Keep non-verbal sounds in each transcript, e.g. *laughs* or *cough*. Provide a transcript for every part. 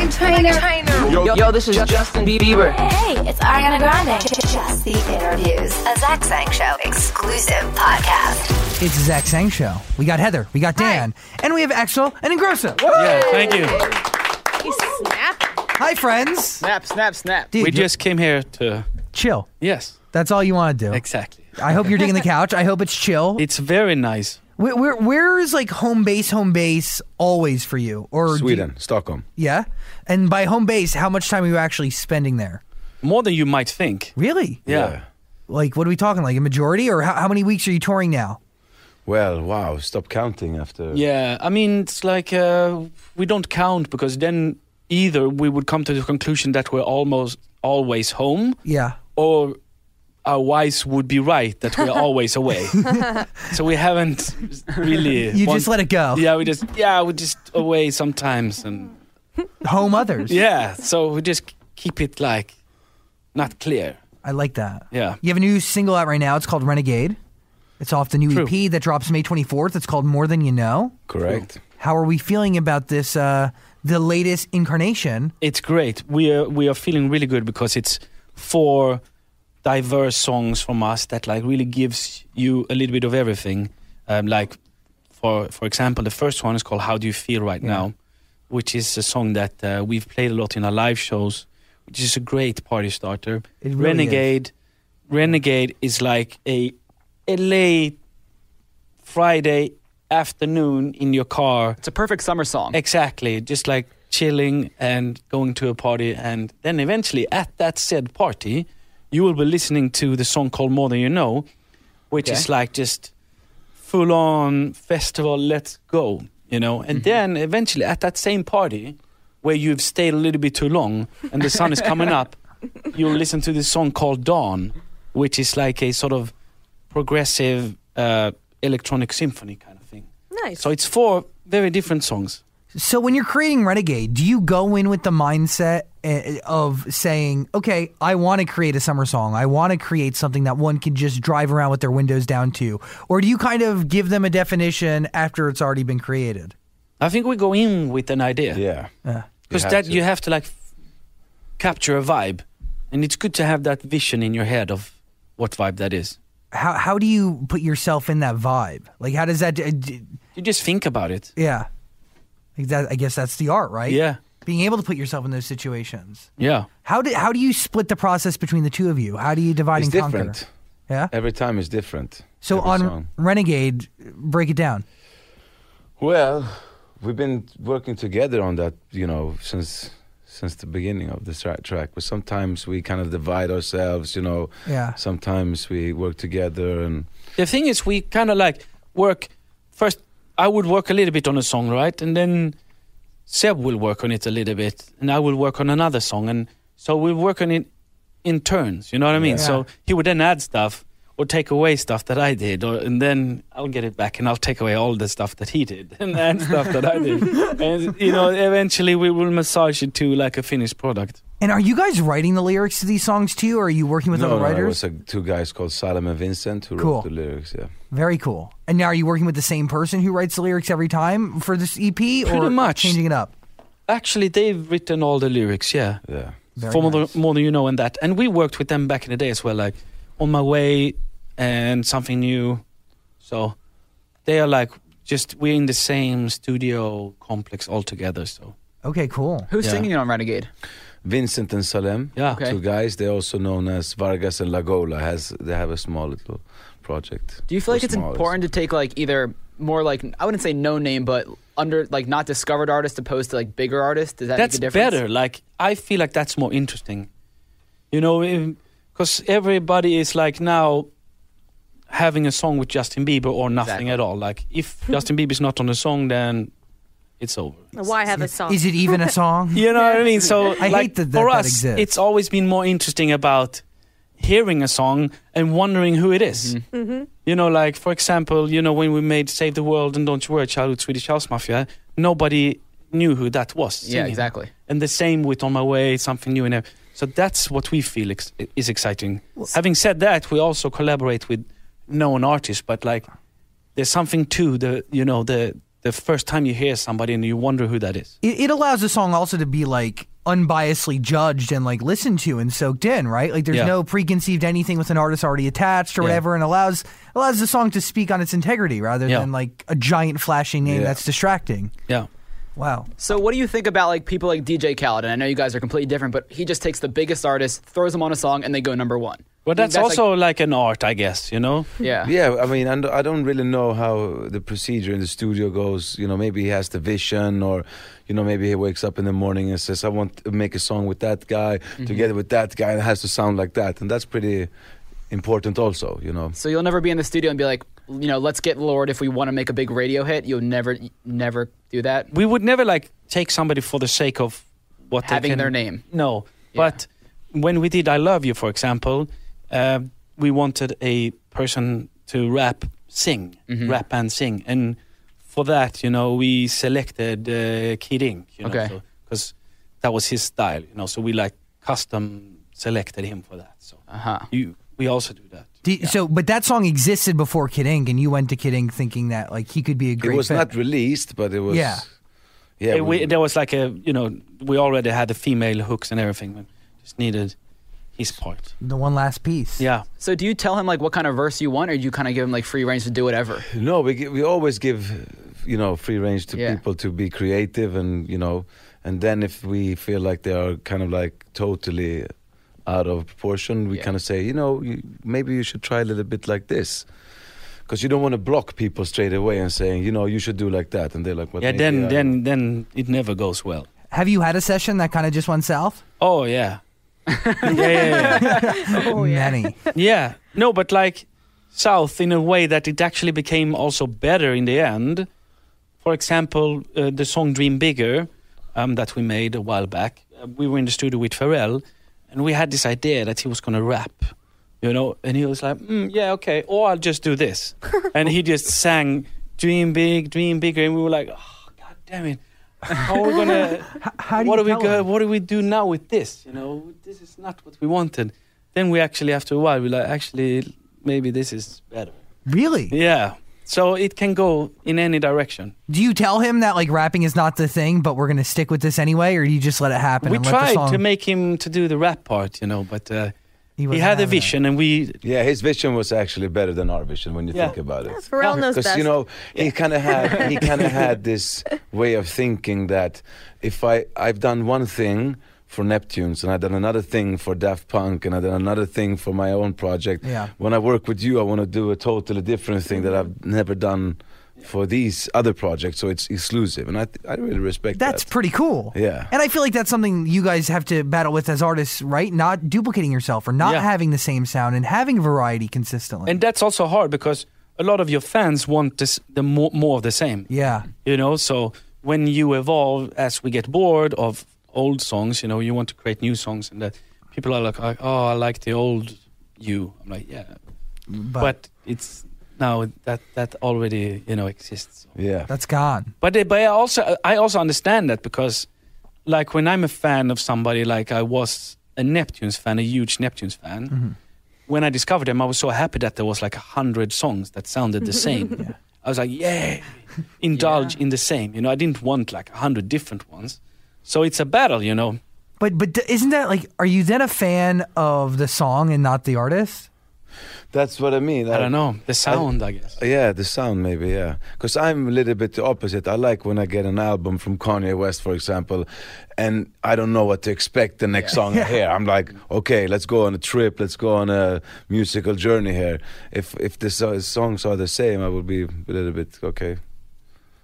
what up? Meghan Trainor. Yo, yo, this is Justin Bieber. Hey, it's Ariana Grande. Just the interviews. A Zach Sang Show exclusive podcast. It's the Zach Sang Show. We got Heather, we got Dan, and we have Axwell and Ingrosso. Yeah, thank you. Hi, friends. Snap, snap, snap. Dude, We just came here to. chill. Yes, That's all you want to do. exactly. I hope you're digging the couch. I hope it's chill. It's very nice. Where, where, where is like home base, home base always for you? Or do you- Sweden, Stockholm. yeah. And by home base, how much time are you actually spending there? More than you might think. Really? Yeah. Like, what are we talking? Like a majority, or how, how many weeks are you touring now? Well, wow, stop counting after. Yeah, I mean, it's like uh, we don't count because then either we would come to the conclusion that we're almost always home, Yeah. or our wives would be right that we're *laughs* always away. so we haven't really. *laughs* You want- just let it go. Yeah, we just yeah we're just away sometimes and Home others. yeah, so we just keep it like not clear. I like that. Yeah. You have a new single out right now. It's called Renegade. It's off the new True. EP that drops May 24th. It's called More Than You Know. Correct. How are we feeling about this, uh, the latest incarnation? It's great. We are we are feeling really good because it's four diverse songs from us that like really gives you a little bit of everything. Um, like for for example, the first one is called "How Do You Feel Right Yeah. Now," which is a song that uh, we've played a lot in our live shows, which is a great party starter. Really Renegade, Renegade is like a a late Friday afternoon in your car. It's a perfect summer song. Exactly, just like chilling and going to a party, and then eventually at that said party, you will be listening to the song called "More Than You Know," which Okay. is like just full on festival. Let's go, you know. And then eventually at that same party, where you've stayed a little bit too long and the sun is coming up, *laughs* you'll listen to this song called "Dawn," which is like a sort of progressive uh, electronic symphony kind of thing. Nice. So it's four very different songs. So when you're creating Renegade, do you go in with the mindset of saying, "Okay, I want to create a summer song. I want to create something that one can just drive around with their windows down to," or do you kind of give them a definition after it's already been created? I think we go in with an idea Yeah. Yeah. because have that to. you have to like f- capture a vibe, and it's good to have that vision in your head of what vibe that is. How how do you put yourself in that vibe? Like, how does that? eh, d- You just think about it. Yeah, Like that, I guess that's the art, right? Yeah, being able to put yourself in those situations. yeah. How do how do you split the process between the two of you? How do you divide It's and conquer? different. Yeah. Every time is different. So Every on song. Renegade, break it down. Well, we've been working together on that, you know, since since the beginning of this track. But sometimes we kind of divide ourselves, you know. Yeah. Sometimes we work together, and The thing is, we kind of like work first. I would work a little bit on a song, right, and then Seb will work on it a little bit, and I will work on another song, and so we work on it in turns. You know what I mean? Yeah. So he would then add stuff or take away stuff that I did, or and then I'll get it back, and I'll take away all the stuff that he did, and add stuff that I did, *laughs* and you know, eventually we will massage it to like a finished product. And are you guys writing the lyrics to these songs too, or are you working with no, other no, it writers? was a, two guys called Salem and Vincent who Cool. wrote the lyrics. Yeah, Very cool. And now are you working with the same person who writes the lyrics every time for this EP, or much. changing it up? Actually, they've written all the lyrics, yeah. yeah. Very for more, nice. than, more than you know and that and we worked with them back in the day as well like on my way and something new so they are like just we're in the same studio complex all together so Okay, cool. Who's Yeah. singing on Renegade? Vincent and Salem, yeah Okay. two guys. They're also known as Vargas and Lagola. Has they have a small little project? Do you feel like it's smallest. important to take like either more like I wouldn't say no name, but under like not discovered artists opposed to like bigger artists? Does that that's make a difference? better like i feel like that's more interesting you know because everybody is like now having a song with justin bieber or nothing Exactly. at all like if hmm. justin bieber's not on the song then it's over. Why have a song? Is it even a *laughs* song? You know what I mean? So I like, hate that- that for that us, exists. it's always been more interesting about hearing a song and wondering who it is. Mm-hmm. You know, like for example, you know when we made "Save the World" and "Don't You Worry, Child" with Swedish House Mafia, nobody knew who that was. Yeah, exactly. And the same with "On My Way," something new and ev- so that's what we feel ex- is exciting. Having said that, we also collaborate with known artists, but like there's something to the you know the the first time you hear somebody and you wonder who that is. It, it allows the song also to be like unbiasedly judged and like listened to and soaked in, right? Like there's Yeah. no preconceived anything with an artist already attached or Yeah. whatever, and allows allows the song to speak on its integrity rather Yeah. than like a giant flashing name Yeah. that's distracting. Yeah. Wow. So, what do you think about like people like DJ Khaled? And I know you guys are completely different, but he just takes the biggest artist, throws them on a song, and they go number one. Well, I think that's, also like, an art, I guess. You know. yeah. Yeah, I mean, and I don't really know how the procedure in the studio goes. You know, maybe he has the vision, or you know, maybe he wakes up in the morning and says, "I want to make a song with that guy Mm-hmm. together with that guy," and it has to sound like that, and that's pretty important, also. You know. So you'll never be in the studio and be like, you know, let's get Lorde if we want to make a big radio hit. You'll never, never do that. We would never like take somebody for the sake of what they Having can- their name. No, Yeah. but when we did "I Love You," for example, uh, we wanted a person to rap, sing, Mm-hmm. rap and sing, and for that, you know, we selected uh, Kid you know, Okay. because that was his style, you know. So we like custom selected him for that. So Uh huh. you, we also do that. Do- So, but that song existed before Kid Ink, and you went to Kid Ink thinking that like he could be a It was fit. not released, but it was. Yeah. Yeah. Uh, we, there was like a, you know, we already had the female hooks and everything, but just needed his part. the one last piece. Yeah. So do you tell him like what kind of verse you want, or do you kind of give him like free range to do whatever? No, we we always give you know free range to Yeah. people to be creative and you know, and then if we feel like they are kind of like totally out of proportion, we Yeah. kind of say, you know, you, maybe you should try a little bit like this. Because you don't want to block people straight away and saying, you know, you should do like that, and they're like, well, yeah, then I- then then it never goes well. Have you had a session that kind of just went south? Oh yeah, yeah, yeah, yeah. *laughs* Oh, yeah. Many. yeah. No, but like South in a way that it actually became also better in the end. For example, uh, the song "Dream Bigger" um, that we made a while back. Uh, we were in the studio with Pharrell, and we had this idea that he was going to rap. You know, and he was like, mm, "Yeah, okay," or I'll just do this, *laughs* and he just sang "Dream Big, Dream Bigger," and we were like, "Oh, God damn it!" How are we gonna? *laughs* How do what you do we go? him? What do we do now with this? You know, this is not what we wanted. Then we actually, after a while, we like actually maybe this is better. Really? Yeah. So it can go in any direction. Do you tell him that like rapping is not the thing, but we're gonna stick with this anyway, or do you just let it happen? we and let the tried song, to make him to do the rap part, you know, but uh, he, wasn't had a having it. vision, and we. Yeah, his vision was actually better than our vision when you Yeah. think about it. Pharrell knows because you know he kind of had he *laughs* kind of had this way of thinking that if I I've done one thing for Neptunes and I've done another thing for Daft Punk and I've done another thing for my own project. Yeah. When I work with you, I want to do a totally different thing that I've never done for these other projects. So it's exclusive, and I th- I really respect that. That's that. pretty cool. Yeah. And I feel like that's something you guys have to battle with as artists, right? Not duplicating yourself or not Yeah. having the same sound and having variety consistently. And that's also hard because a lot of your fans want this, the more, more of the same. yeah. you know so when you evolve as we get bored of old songs you know you want to create new songs and that people are like oh i like the old you i'm like yeah but, it's now that that already you know exists yeah. that's gone. but uh, but i also i also understand that because like when i'm a fan of somebody like i was a neptunes fan a huge neptunes fan when i discovered them i was so happy that there was like a hundred songs that sounded the *laughs* same i was like *laughs* yeah indulge in the same you know i didn't want like a hundred different ones so it's a battle you know But but isn't that like? Are you then a fan of the song and not the artist? That's what I mean. i don't know the sound i guess Yeah, the sound maybe, yeah. Because I'm a little bit the opposite. I like when I get an album from Kanye West, for example, and I don't know what to expect the next song I *laughs* hear. I'm like, okay, let's go on a trip, let's go on a musical journey here. If if the so- songs are the same, I would be a little bit okay.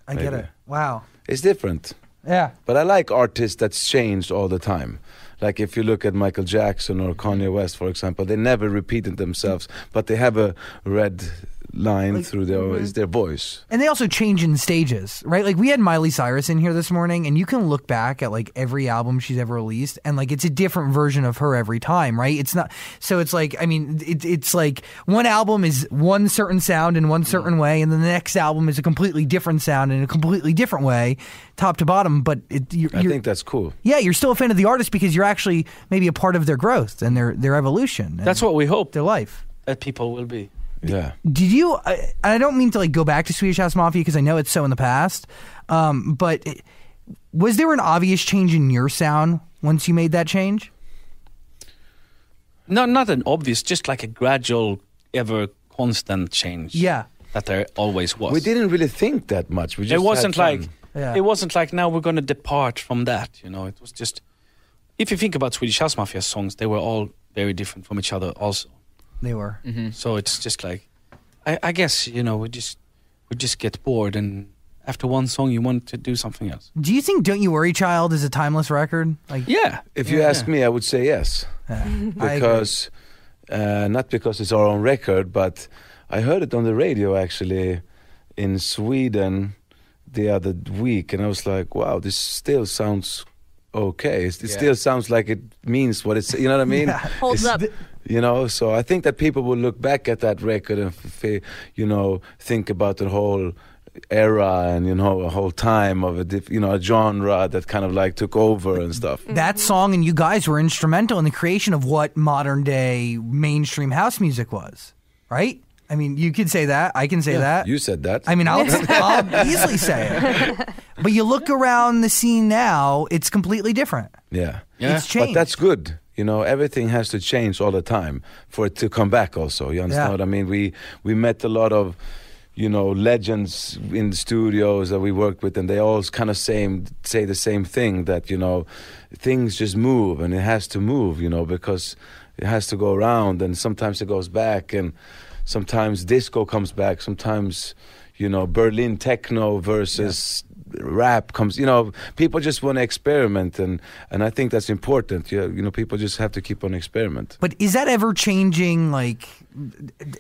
I get it. Wow. It's different, Yeah. but I like artists that's changed all the time. Like if you look at Michael Jackson or Kanye West, for example, they never repeated themselves, but they have a red line through their mm-hmm. is their voice. And they also change in stages, right? Like we had Miley Cyrus in here this morning, and you can look back at like every album she's ever released, and like it's a different version of her every time, right? It's not so. It's like I mean, it, it's like one album is one certain sound in one certain way, and then the next album is a completely different sound in a completely different way, top to bottom. But it, you're, I you're- think that's cool. yeah, you're still a fan of the artist because you're actually maybe a part of their growth and their their evolution. That's what we hope their life. that people will be. Yeah. Did you? I, I don't mean to like go back to Swedish House Mafia because I know it's so in the past. Um, but it, was there an obvious change in your sound once you made that change? Not not an obvious, just like a gradual, ever constant change. Yeah. that there always was. We didn't really think that much. We just it wasn't had like Yeah. it wasn't like now we're going to depart from that. You know, it was just if you think about Swedish House Mafia songs, they were all very different from each other. Also, They were. so it's just like I, I guess you know we just we just get bored and after one song you want to do something else. Do you think "Don't You Worry, Child" is a timeless record? Like, Yeah, If you Yeah, ask yeah. me, I would say yes. *laughs* I agree. because uh, not because it's our own record, but I heard it on the radio actually in Sweden the other week, and I was like, "Wow, this still sounds okay. It Yeah. still sounds like it means what it's. You know what I mean? *laughs* Holds It's- up. You know, so I think that people will look back at that record and, f- f- you know, think about the whole era and you know a whole time of a diff, you know a genre that kind of like took over and stuff. that mm-hmm. song and you guys were instrumental in the creation of what modern day mainstream house music was, right? I mean, you could say that. I can say that. You said that. I mean, I'll, *laughs* I'll easily say it. *laughs* But you look around the scene now, it's completely different. yeah. Yeah. It's changed. But that's good. You know, everything has to change all the time for it to come back. Also, you understand Yeah. what I mean? We we met a lot of, you know, legends in the studios that we worked with, and they all kind of same say the same thing that you know, things just move, and it has to move. You know, because it has to go around, and sometimes it goes back, and sometimes disco comes back, sometimes. You know, Berlin techno versus rap comes. You know, people just want to experiment, and and I think that's important. You, you know, people just have to keep on experiment. But is that ever changing? Like,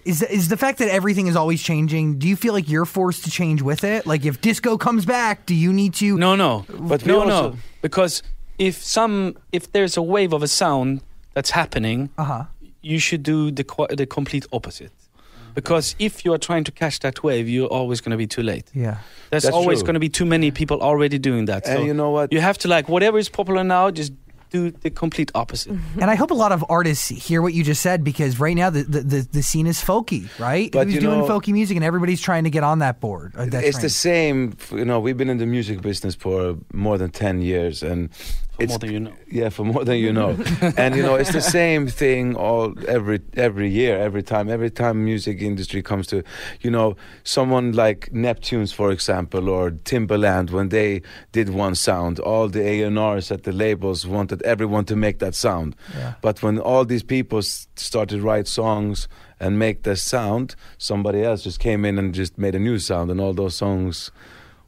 is is the fact that everything is always changing? Do you feel like you're forced to change with it? Like, if disco comes back, do you need to? No, no, But no, also- no. Because if some, if there's a wave of a sound that's happening, Uh huh. you should do the the complete opposite. Because if you are trying to catch that wave, you're always going to be too late. Yeah. There's That's always going to be too many people already doing that. And so you know what? You have to like whatever is popular now, just do the complete opposite. And I hope a lot of artists hear what you just said because right now the the, the, the scene is folky, right? But Who's you doing know- folky music, and everybody's trying to get on that board. uh, that it's train. the same. You know, we've been in the music business for more than ten years, and For it's more than you know. *laughs* yeah, for more than you know. *laughs* and you know, it's the same thing all every every year, every time, every time music industry comes to, you know, someone like Neptunes, for example, or Timbaland, when they did one sound, all the A&Rs at the labels wanted everyone to make that sound. Yeah. But when all these people started write songs and make the sound, somebody else just came in and just made a new sound, and all those songs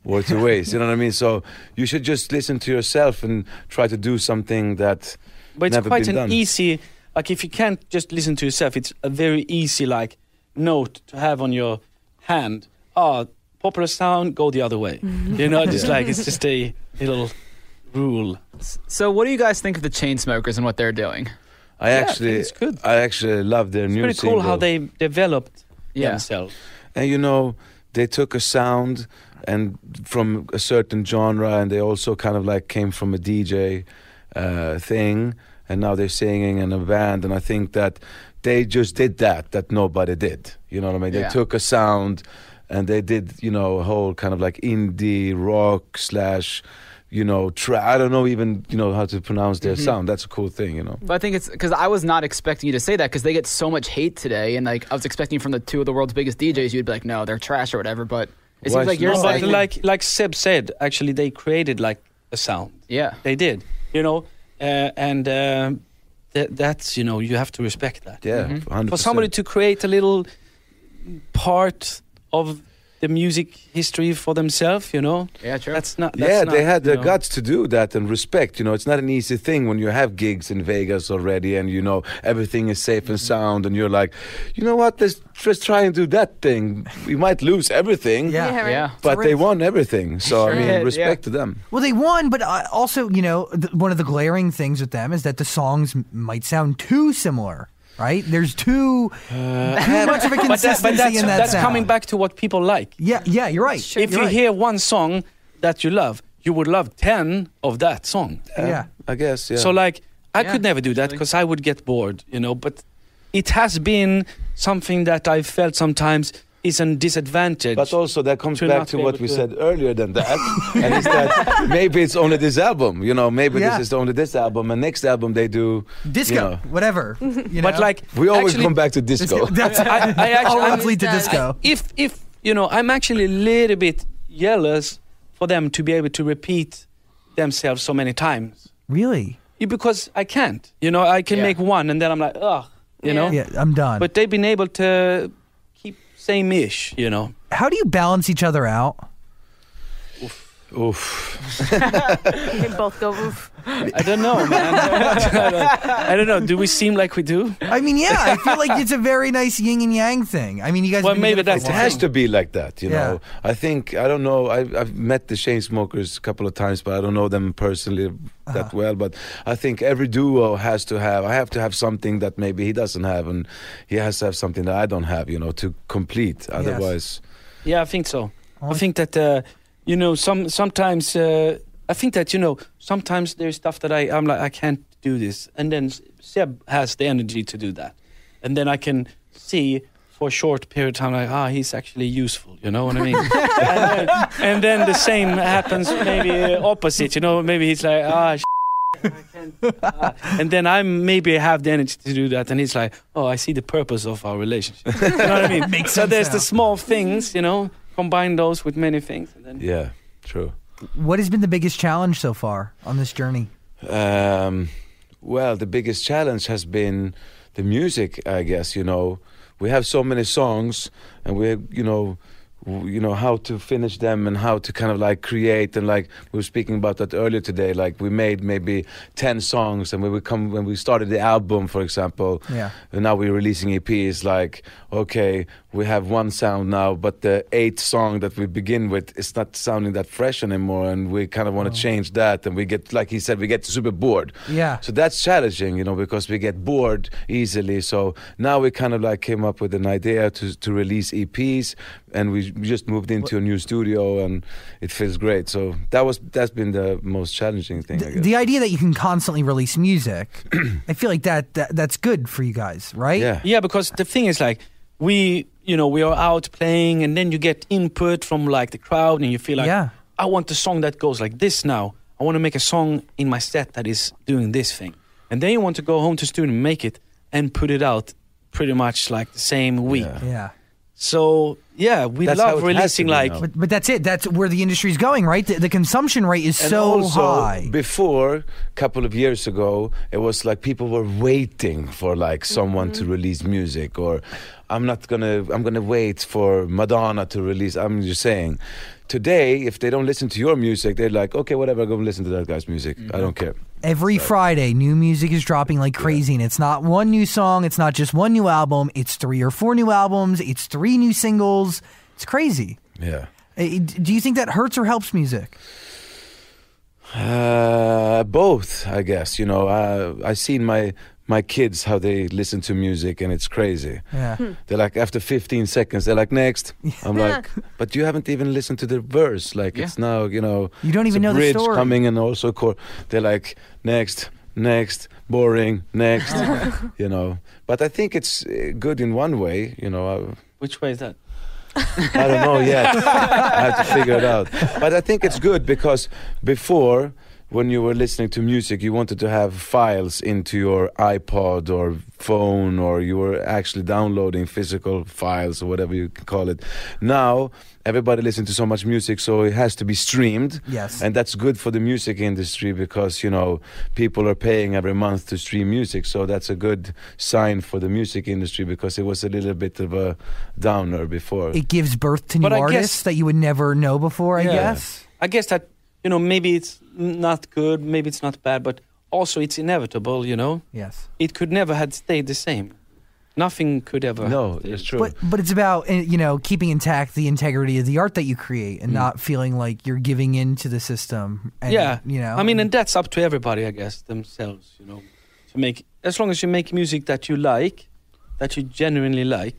were to waste. You know what I mean? So you should just listen to yourself and try to do something that. But it's never quite been an done. easy, like if you can't just listen to yourself, it's a very easy like note to have on your hand. Ah, popular sound, go the other way. *laughs* you know, just like it's just a little rule. So, what do you guys think of the Chainsmokers and what they're doing? I Yeah, I actually, it's good. I actually love their music. It's new pretty cool how they developed Yeah. themselves. And you know, they took a sound and from a certain genre, and they also kind of like came from a DJ uh, thing, and now they're singing in a band. And I think that they just did that that nobody did. You know what I mean? They Yeah. took a sound, and they did you know a whole kind of like indie rock slash. You know, tra- I don't know even you know how to pronounce their sound. That's a cool thing, you know. But I think it's because I was not expecting you to say that because they get so much hate today, and like I was expecting from the two of the world's biggest DJs, you'd be like, no, they're trash or whatever. But it Why seems like is- you're No, But saying, like like Seb said, actually they created like a sound. yeah, They did, you know, uh, and um that that's you know you have to respect that. Yeah, Mhm. 100%. For somebody to create a little part of the music history for themselves. You know, Yeah, true. that's not. That's yeah, not, they had the know. guts to do that and respect. You know, it's not an easy thing when you have gigs in Vegas already, and you know everything is safe Mm-hmm. and sound, and you're like, you know what? Let's just try and do that thing. We might lose everything, Yeah. Yeah, right. Yeah. but they won everything. So Sure I mean, did, respect yeah. to them. Well, they won, but uh, also, you know, th- one of the glaring things with them is that the songs m- might sound too similar, right? There's too uh, too much of a *laughs* But, that, consistency but that's, in that that's sound. coming back to what people like. Yeah, yeah, you're right. Sure. If You're you right. hear one song that you love, you would love ten of that song. yeah. Uh, I guess. Yeah. So like, I Yeah, could never do that because I would get bored, you know. But it has been something that I've felt sometimes is a disadvantage. But also that comes to back to what able we to- said earlier than that, *laughs* and it's that maybe it's only this album. You know, maybe Yeah. this is only this album, and next album they do Disco, You know. whatever. *laughs* You but know? like, We always actually, come back to disco. *laughs* That's I, I actually, all I'm- lead to does. disco. if if you know, I'm actually a little bit jealous for them to be able to repeat themselves so many times. really? Yeah, because I can't. You know, I can Yeah. make one and then I'm like, ugh, you know. Yeah, I'm done. But they've been able to keep same-ish, you know. how do you balance each other out? Oof. *laughs* They both go oof. I don't know, man. I, don't, know. Do we seem like we do? I mean, yeah, I feel like it's a very nice yin and yang thing. I mean, you guys. Well, maybe together that's It has to be like that, you Yeah. know. I think I don't know. I've, I've met the Chainsmokers a couple of times, but I don't know them personally that Uh-huh. well. But I think every duo has to have. I have to have something that maybe he doesn't have, and he has to have something that I don't have, you know, to complete. Otherwise, Yeah, I think so. I think that uh, you know some sometimes uh, I think that you know sometimes there's stuff that I I'm like I can't do this, and then Seb has the energy to do that, and then I can see for a short period of time like ah he's actually useful, you know what I mean? *laughs* and, then, and then the same happens maybe uh, opposite, you know maybe he's like ah. sh- I ah." and then I maybe have the energy to do that, and he's like, "Oh, I see the purpose of our relationship." you know what I mean? *laughs* Makes so sense there's now. the small things, you know, combine those with many things. And then yeah, true. What has been the biggest challenge so far on this journey? Um, well, the biggest challenge has been the music, I guess. You know, we have so many songs, and we, you know, you know how to finish them and how to kind of like create and like we were speaking about that earlier today. Like we made maybe ten songs, and when we come when we started the album, for example, Yeah. and now we're releasing EPs. Like, okay, we have one sound now, but the eighth song that we begin with is not sounding that fresh anymore, and we kind of want to oh. change that. And we get, like he said, we get super bored. Yeah. So that's challenging, you know, because we get bored easily. So now we kind of like came up with an idea to to release EPs, and we just moved into a new studio, and it feels great. So that was that's been the most challenging thing. I The, guess. the idea that you can constantly release music, *clears throat* I feel like that, that that's good for you guys, right? yeah. yeah, because the thing is like we, you know, we are out playing, and then you get input from like the crowd, and you feel like, Yeah. I want a song that goes like this now. I want to make a song in my set that is doing this thing, and then you want to go home to studio and make it and put it out pretty much like the same week. Yeah. Yeah. So yeah, we That's love it has to releasing like. But but that's it. That's where the industry is going, right? The, the consumption rate is And so also, high. Before, a couple of years ago, it was like people were waiting for like someone to mm-hmm. release music, or I'm not gonna, I'm gonna wait for Madonna to release. I'm just saying, today, if they don't listen to your music, they're like, okay, whatever, go listen to that guy's music. I don't care. Every Friday, new music is dropping like crazy, and it's not one new song. It's not just one new album. It's three or four new albums. It's three new singles. It's crazy. Yeah. Do you think that hurts or helps music? Uh, both, I guess. You know, uh, I seen my my kids how they listen to music, and it's crazy. Yeah. They're like after 15 seconds, they're like next. I'm like, but you haven't even listened to the verse. Like Yeah. it's now, you know, You don't even a know the bridge story. coming and also chord. They're like next, next, boring, next. *laughs* you know, but I think it's uh, good in one way. You know, I, which way is that? I don't know yet. *laughs* I have to figure it out. But I think it's good because before when you were listening to music, you wanted to have files into your iPod or phone, or you were actually downloading physical files or whatever you can call it. Now, everybody listens to so much music, so it has to be streamed. Yes. And that's good for the music industry because, you know, people are paying every month to stream music. So that's a good sign for the music industry because it was a little bit of a downer before. It gives birth to new But artists guess- that you would never know before. I Yeah. guess. I guess that you know maybe it's not good, maybe it's not bad, but also it's inevitable. You know, Yes. it could never have stayed the same. Nothing could ever. no, it's true. But but it's about uh, you know keeping intact the integrity of the art that you create Mm. and not feeling like you're giving in to the system. And, yeah, you know. I mean, and that's up to everybody, I guess, themselves. You know, to make as long as you make music that you like, that you genuinely like,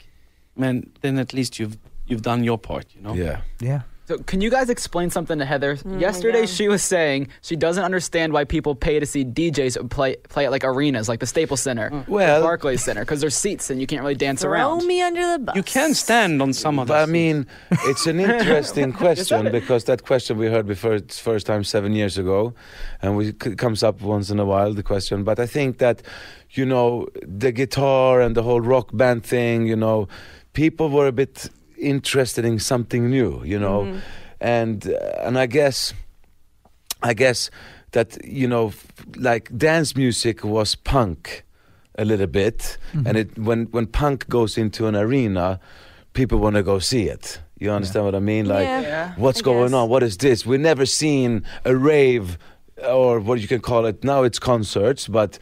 man, then at least you've you've done your part. You know. yeah. yeah. So, can you guys explain something to Heather? Oh my Yesterday, God. she was saying she doesn't understand why people pay to see DJs play play at like arenas, like the Staples Center, Well- the Barclays Center, because there's seats and you can't really dance Throw around. me under the bus. You can stand on some of But I mean, it's an *laughs* interesting question because that question we heard before it's first time seven years ago, and we, it comes up once in a while the question. But I think that, you know, the guitar and the whole rock band thing, you know, people were a bit interested in something new, you know, and uh, and I guess, I guess that you know, like dance music was punk a little bit, and it when when punk goes into an arena, people want to go see it. You understand what I mean? Like, Yeah, Yeah. what's I going guess. on? What is this? We've never seen a rave, or what you can call it. Now it's concerts, but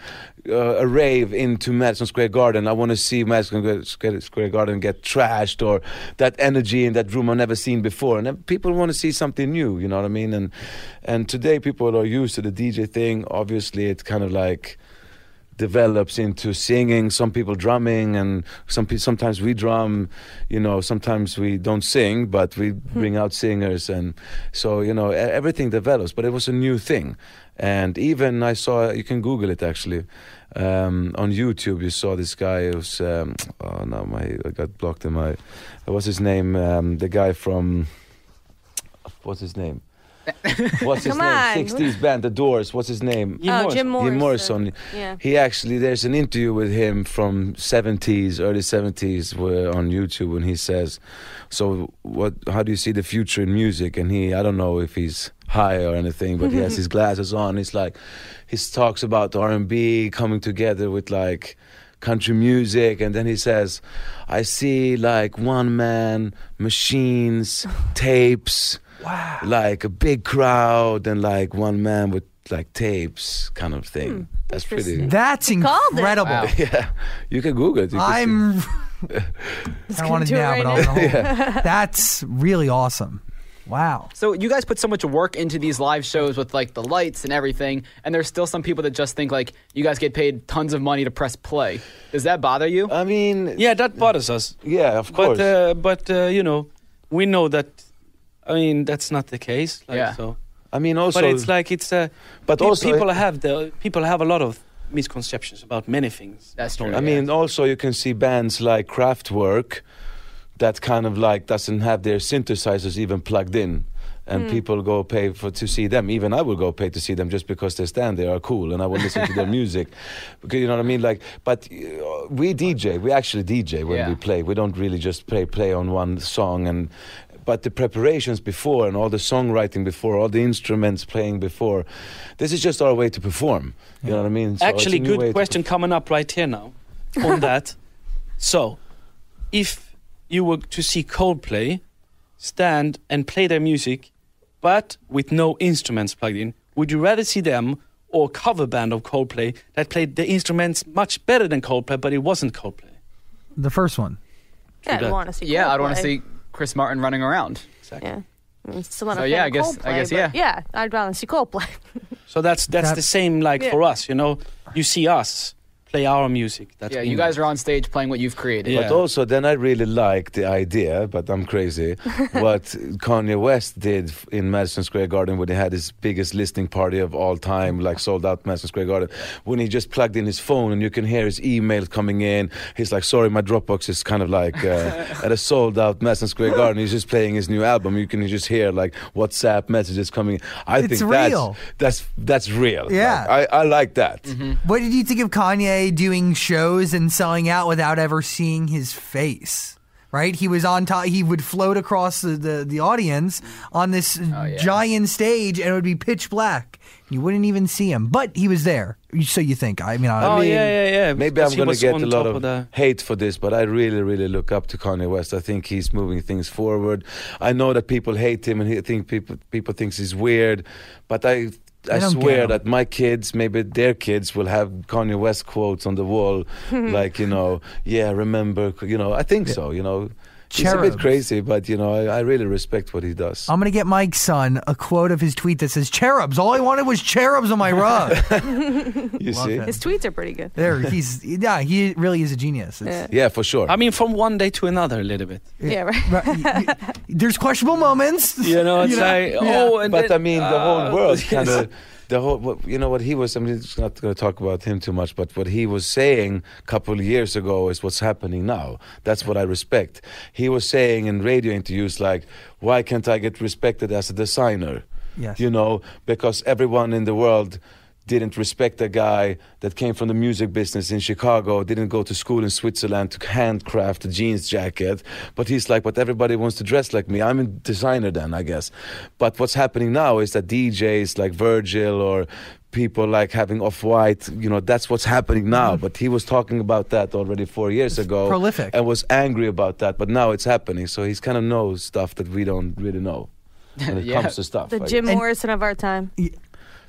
uh, a rave into Madison Square Garden. I want to see Madison Square- Garden get trashed, or that energy in that room I've never seen before. And people want to see something new. You know what I mean? And and today people are used to the DJ thing. Obviously, it's kind of like develops into singing some people drumming and some pe- sometimes we drum you know sometimes we don't sing but we bring out singers and so you know everything develops but it was a new thing. And even i saw you can google it actually um, on youtube you saw this guy who's um, oh no my i got blocked in my what's his name? Um, the guy from what's his name what's his Come name on. 60s band the doors what's his name oh, Jim oh, Morrison. Jim Morrison. Jim Morrison. Yeah. He actually, there's an interview with him from 70s, early 70s, where, on YouTube, and he says, "So, what? How do you see the future in music?" And he, I don't know if he's high or anything, but he has his *laughs* glasses on. He's like, he talks about R&B coming together with like country music, and then he says, "I see like one man, machines, tapes." Wow. like a big crowd and like one man with like tapes kind of thing. That's pretty. That's incredible. Wow. *laughs* Yeah, you can Google it. You can I'm. I don't want to do now, right but now. I'll, that's really awesome. Wow. So you guys put so much work into these live shows with like the lights and everything, and there's still some people that just think like you guys get paid tons of money to press play. Does that bother you? I mean, Yeah, that bothers us. yeah, of course. But uh, but uh, you know, we know that. I mean, that's not the case. Like, Yeah. So, I mean, also, but it's like it's uh, but pe- also, people have the people have a lot of misconceptions about many things. That's true. I mean, also you can see bands like Kraftwerk that kind of like doesn't have their synthesizers even plugged in. And people go pay for to see them. Even I will go pay to see them just because they stand there are cool, and I will listen to their *laughs* music. Because you know what I mean. Like, but uh, we DJ. We actually DJ when Yeah. we play. We don't really just play play on one song. And but the preparations before and all the songwriting before, all the instruments playing before, this is just our way to perform. You know what I mean? So Actually, good to question coming up right here now on *laughs* that. So, if you were to see Coldplay stand and play their music, but with no instruments plugged in, would you rather see them or a cover band of Coldplay that played the instruments much better than Coldplay, but it wasn't Coldplay? The first one. Yeah, I'd that. want to see. yeah, I'd want to see Chris Martin running around. Exactly. Yeah. I mean, still not So, a yeah, I of guess- I Coldplay, guess, but yeah. Yeah, I'd rather see Coldplay. *laughs* So that's that's That- the same like Yeah. for us, you know. You see us play our music. That Yeah, you know. guys are on stage playing what you've created. Yeah. But also, then I really like the idea, but I'm crazy. *laughs* what Kanye West did in Madison Square Garden when he had his biggest listening party of all time, like sold out Madison Square Garden, when he just plugged in his phone and you can hear his emails coming in. He's like, "Sorry, my Dropbox is kind of like uh, *laughs* at a sold out Madison Square Garden." He's just playing his new album. You can just hear like WhatsApp messages coming. I It's think real. that's that's that's real. Yeah. Like, I I like that. What did you think of Kanye doing shows and selling out without ever seeing his face? Right, he was on top. He would float across the, the, the audience on this oh, yeah. giant stage, and it would be pitch black. You wouldn't even see him, but he was there. So you think? I mean, I Oh mean, yeah, yeah, yeah. Maybe because I'm going to get a lot top of, the- hate for this, but I really, really look up to Kanye West. I think he's moving things forward. I know that people hate him and he think people people thinks he's weird, but I. I I swear that my kids, maybe their kids, will have Kanye West quotes on the wall, *laughs* like you know, yeah, remember, you know. I think so, you know. He's a bit crazy, but you know, I, I really respect what he does. I'm gonna get Mike's son a quote of his tweet that says "cherubs." All I wanted was cherubs on my rug. *laughs* you *laughs* see? it. His tweets are pretty good. there, he's yeah, he really is a genius. It's- Yeah. Yeah, for sure. I mean, from one day to another, a little bit. Yeah, right. Right, y- y- There's questionable moments. You know, it's *laughs* like oh, and but then, I mean, the whole uh, world kind of. The whole, you know what he was. I'm just not going to talk about him too much, but what he was saying a couple of years ago is what's happening now. That's what I respect. He was saying in radio interviews like, "Why can't I get respected as a designer?" Yes. You know, because everyone in the world didn't respect a guy that came from the music business in Chicago, didn't go to school in Switzerland to handcraft a jeans jacket. But he's like, but everybody wants to dress like me. I'm a designer then, I guess. But what's happening now is that DJs like Virgil or people like having off white, you know, that's what's happening now. Mm-hmm. But he was talking about that already four years ago. prolific. And was angry about that. But now it's happening. So he's kind of knows stuff that we don't really know. When it *laughs* Yeah. comes to stuff. The I Jim guess. Morrison of our time.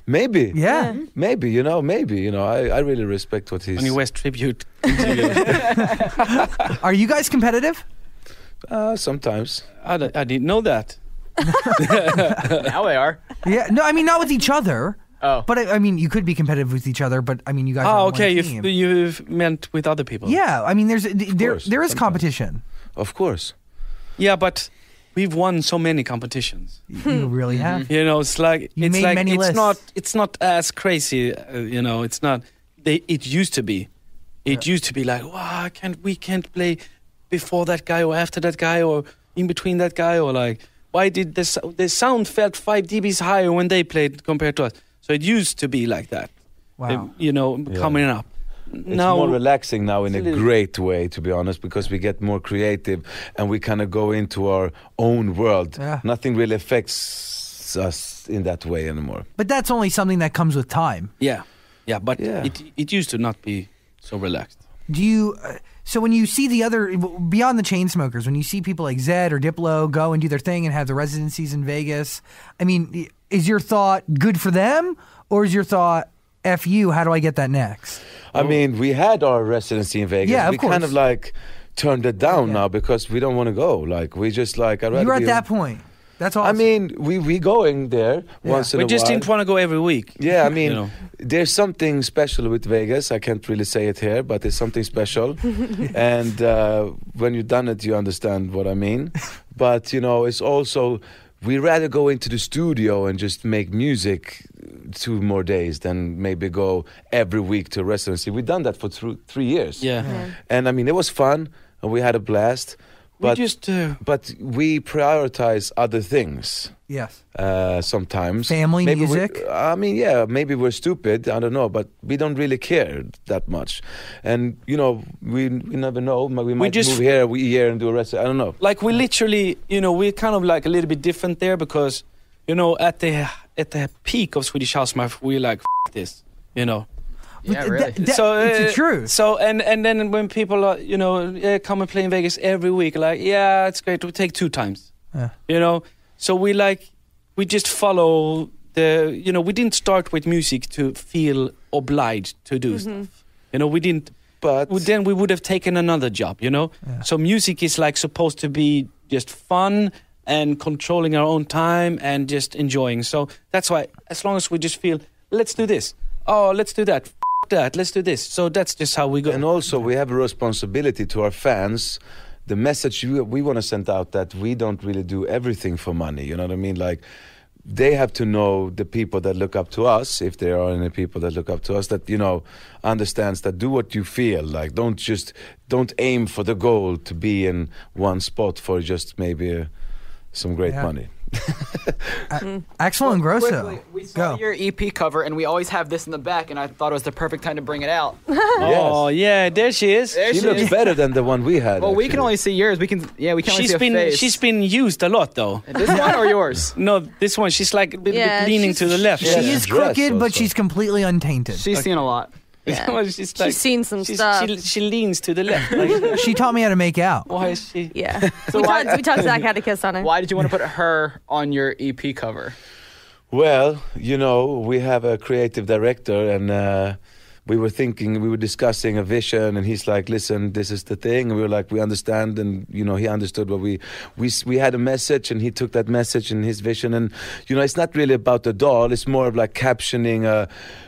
Maybe. Yeah. Maybe, you know, maybe, you know, I, I really respect what he's. Kanye West tribute. *laughs* Are you guys competitive? Uh, sometimes. I, d- I didn't know that. *laughs* now they are. Yeah. No, I mean not with each other. Oh. But I, I mean, you could be competitive with each other. But I mean, you guys. Oh, on okay. You've, team. you've meant with other people. Yeah. I mean, there's there course, there is sometimes. competition. Of course. Yeah, but we've won so many competitions. You really have. You know, it's like You it's made like many it's lists. not it's not as crazy. Uh, you know, it's not. They it used to be. It used to be like, wow, I can't we can't play before that guy or after that guy or in between that guy or like why did the sou- the sound felt five dBs higher when they played compared to us? So it used to be like that. Wow. Uh, you know, coming up. It's now more relaxing now in a it's a little- great way, to be honest, because we get more creative and we kind of go into our own world. Yeah. Nothing really affects us in that way anymore. But that's only something that comes with time. Yeah, yeah, but Yeah. it it used to not be so relaxed. Do you? Uh, so when you see the other beyond the Chainsmokers, when you see people like Zedd or Diplo go and do their thing and have the residencies in Vegas, I mean, is your thought good for them, or is your thought f you? How do I get that next? I mean, we had our residency in Vegas. Yeah, of we kind of like turned it down Yeah. now because we don't want to go. Like we just like I'd rather You're at be- that point. That's all. I mean, we we going there once in a while We a just while. didn't want to go every week. Yeah, I *laughs* mean, You know. there's something special with Vegas. I can't really say it here, but there's something special. *laughs* and uh, when you've done it, you understand what I mean. *laughs* But you know, it's also we rather go into the studio and just make music two more days than maybe go every week to a residency. We've done that for thr three years. Yeah. and I mean, it was fun and we had a blast. We But just uh, but we prioritize other things yes. uh, sometimes. Family, maybe we- music? I mean, yeah, maybe we're stupid. I don't know, but we don't really care that much. And you know, we we never know. We might just- move here we here and do a rest. I don't know. like we literally, you know, we're kind of like a little bit different there because, you know, at the at the peak of Swedish House Mafia, we're like F- this, you know. Yeah, really. that- so it's the uh, truth. So and and then when people are, you know, yeah, come and play in Vegas every week, like yeah, it's great. We take two times, Yeah. you know. So we like we just follow the, you know, we didn't start with music to feel obliged to do stuff. You know, we didn't But well, then we would have taken another job, you know? Yeah. So music is like supposed to be just fun and controlling our own time and just enjoying. So that's why, as long as we just feel, let's do this. Oh, let's do that. That. Let's do this. So that's just how we go. And also, we have a responsibility to our fans. The message we, we want to send out that we don't really do everything for money. You know what I mean? Like, they have to know the people that look up to us, if there are any people that look up to us, that you know understands that do what you feel. Like, don't just don't aim for the goal to be in one spot for just maybe uh, some great Yeah. money. *laughs* Mm. Axwell and Ingrosso. Quickly, we saw Go. your EP cover, and we always have this in the back, and I thought it was the perfect time to bring it out. *laughs* Oh yeah, there she is. There She she looks is. better than the one we had. Well, we can only see yours. We can, yeah, we can only She's see a been face. she's been used a lot though. *laughs* this one or yours? No, this one she's like Yeah, leaning she's- to the left. Yeah. She is dress crooked, but she's completely untainted. She's seen a lot. Yeah. *laughs* Well, she's, like, seen some she's- stuff. She, she leans to the left. Like, *laughs* *laughs* She taught me how to make out. why is she? Yeah. we, taught, we taught Zach how to kiss on her. Why did you want to put her on your EP cover? Well, you know, we have a creative director, and uh, we were thinking, we were discussing a vision, and he's like, "Listen, this is the thing." And we were like, "We understand," and you know, he understood what we we we had a message, and he took that message and his vision, and you know, it's not really about the doll; it's more of like captioning a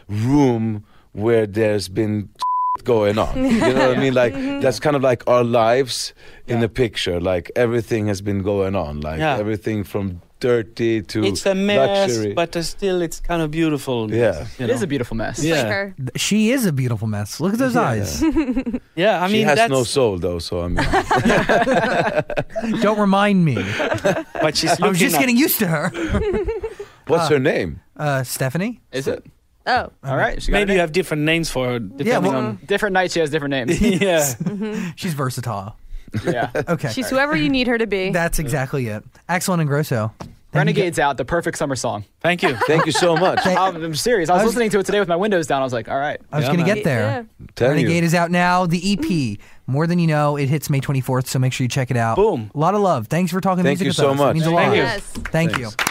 room where there's been *laughs* going on. You know what I mean? Like *laughs* that's kind of like our lives in a picture. Like everything has been going on. Like Yeah. everything from dirty to It's a mess, luxury. but uh, still, it's kind of beautiful. Yeah. you know? is a beautiful mess. Yeah, her. She is a beautiful mess. Look at those Yeah. eyes. *laughs* yeah. I mean, she has that's no soul though, so I mean, Don't remind me. but she's looking. I was just at- getting used to her. what's her name? Uh, Stephanie? Is it? Oh. All right. She got Maybe you have different names for her depending well- on. Uh, different nights. She has different names. *laughs* yeah. *laughs* Mm-hmm. She's versatile. yeah. *laughs* Okay. She's whoever you need her to be. That's exactly it. Axwell and Ingrosso. Thank you Renegade's out. The perfect summer song. Thank you. Thank you so much. I'm, I'm serious. I was, I was- listening to it today with my windows down. I was like, all right. I was Yeah, going to man. get there. Yeah. Tell you. Renegade is out now. The EP, More Than You Know, it hits May 24th, so make sure you check it out. Boom. A lot of love. Thanks for talking to me. Thank music you with so us. much. It means a Thank you. Yes. Thank you. Thanks.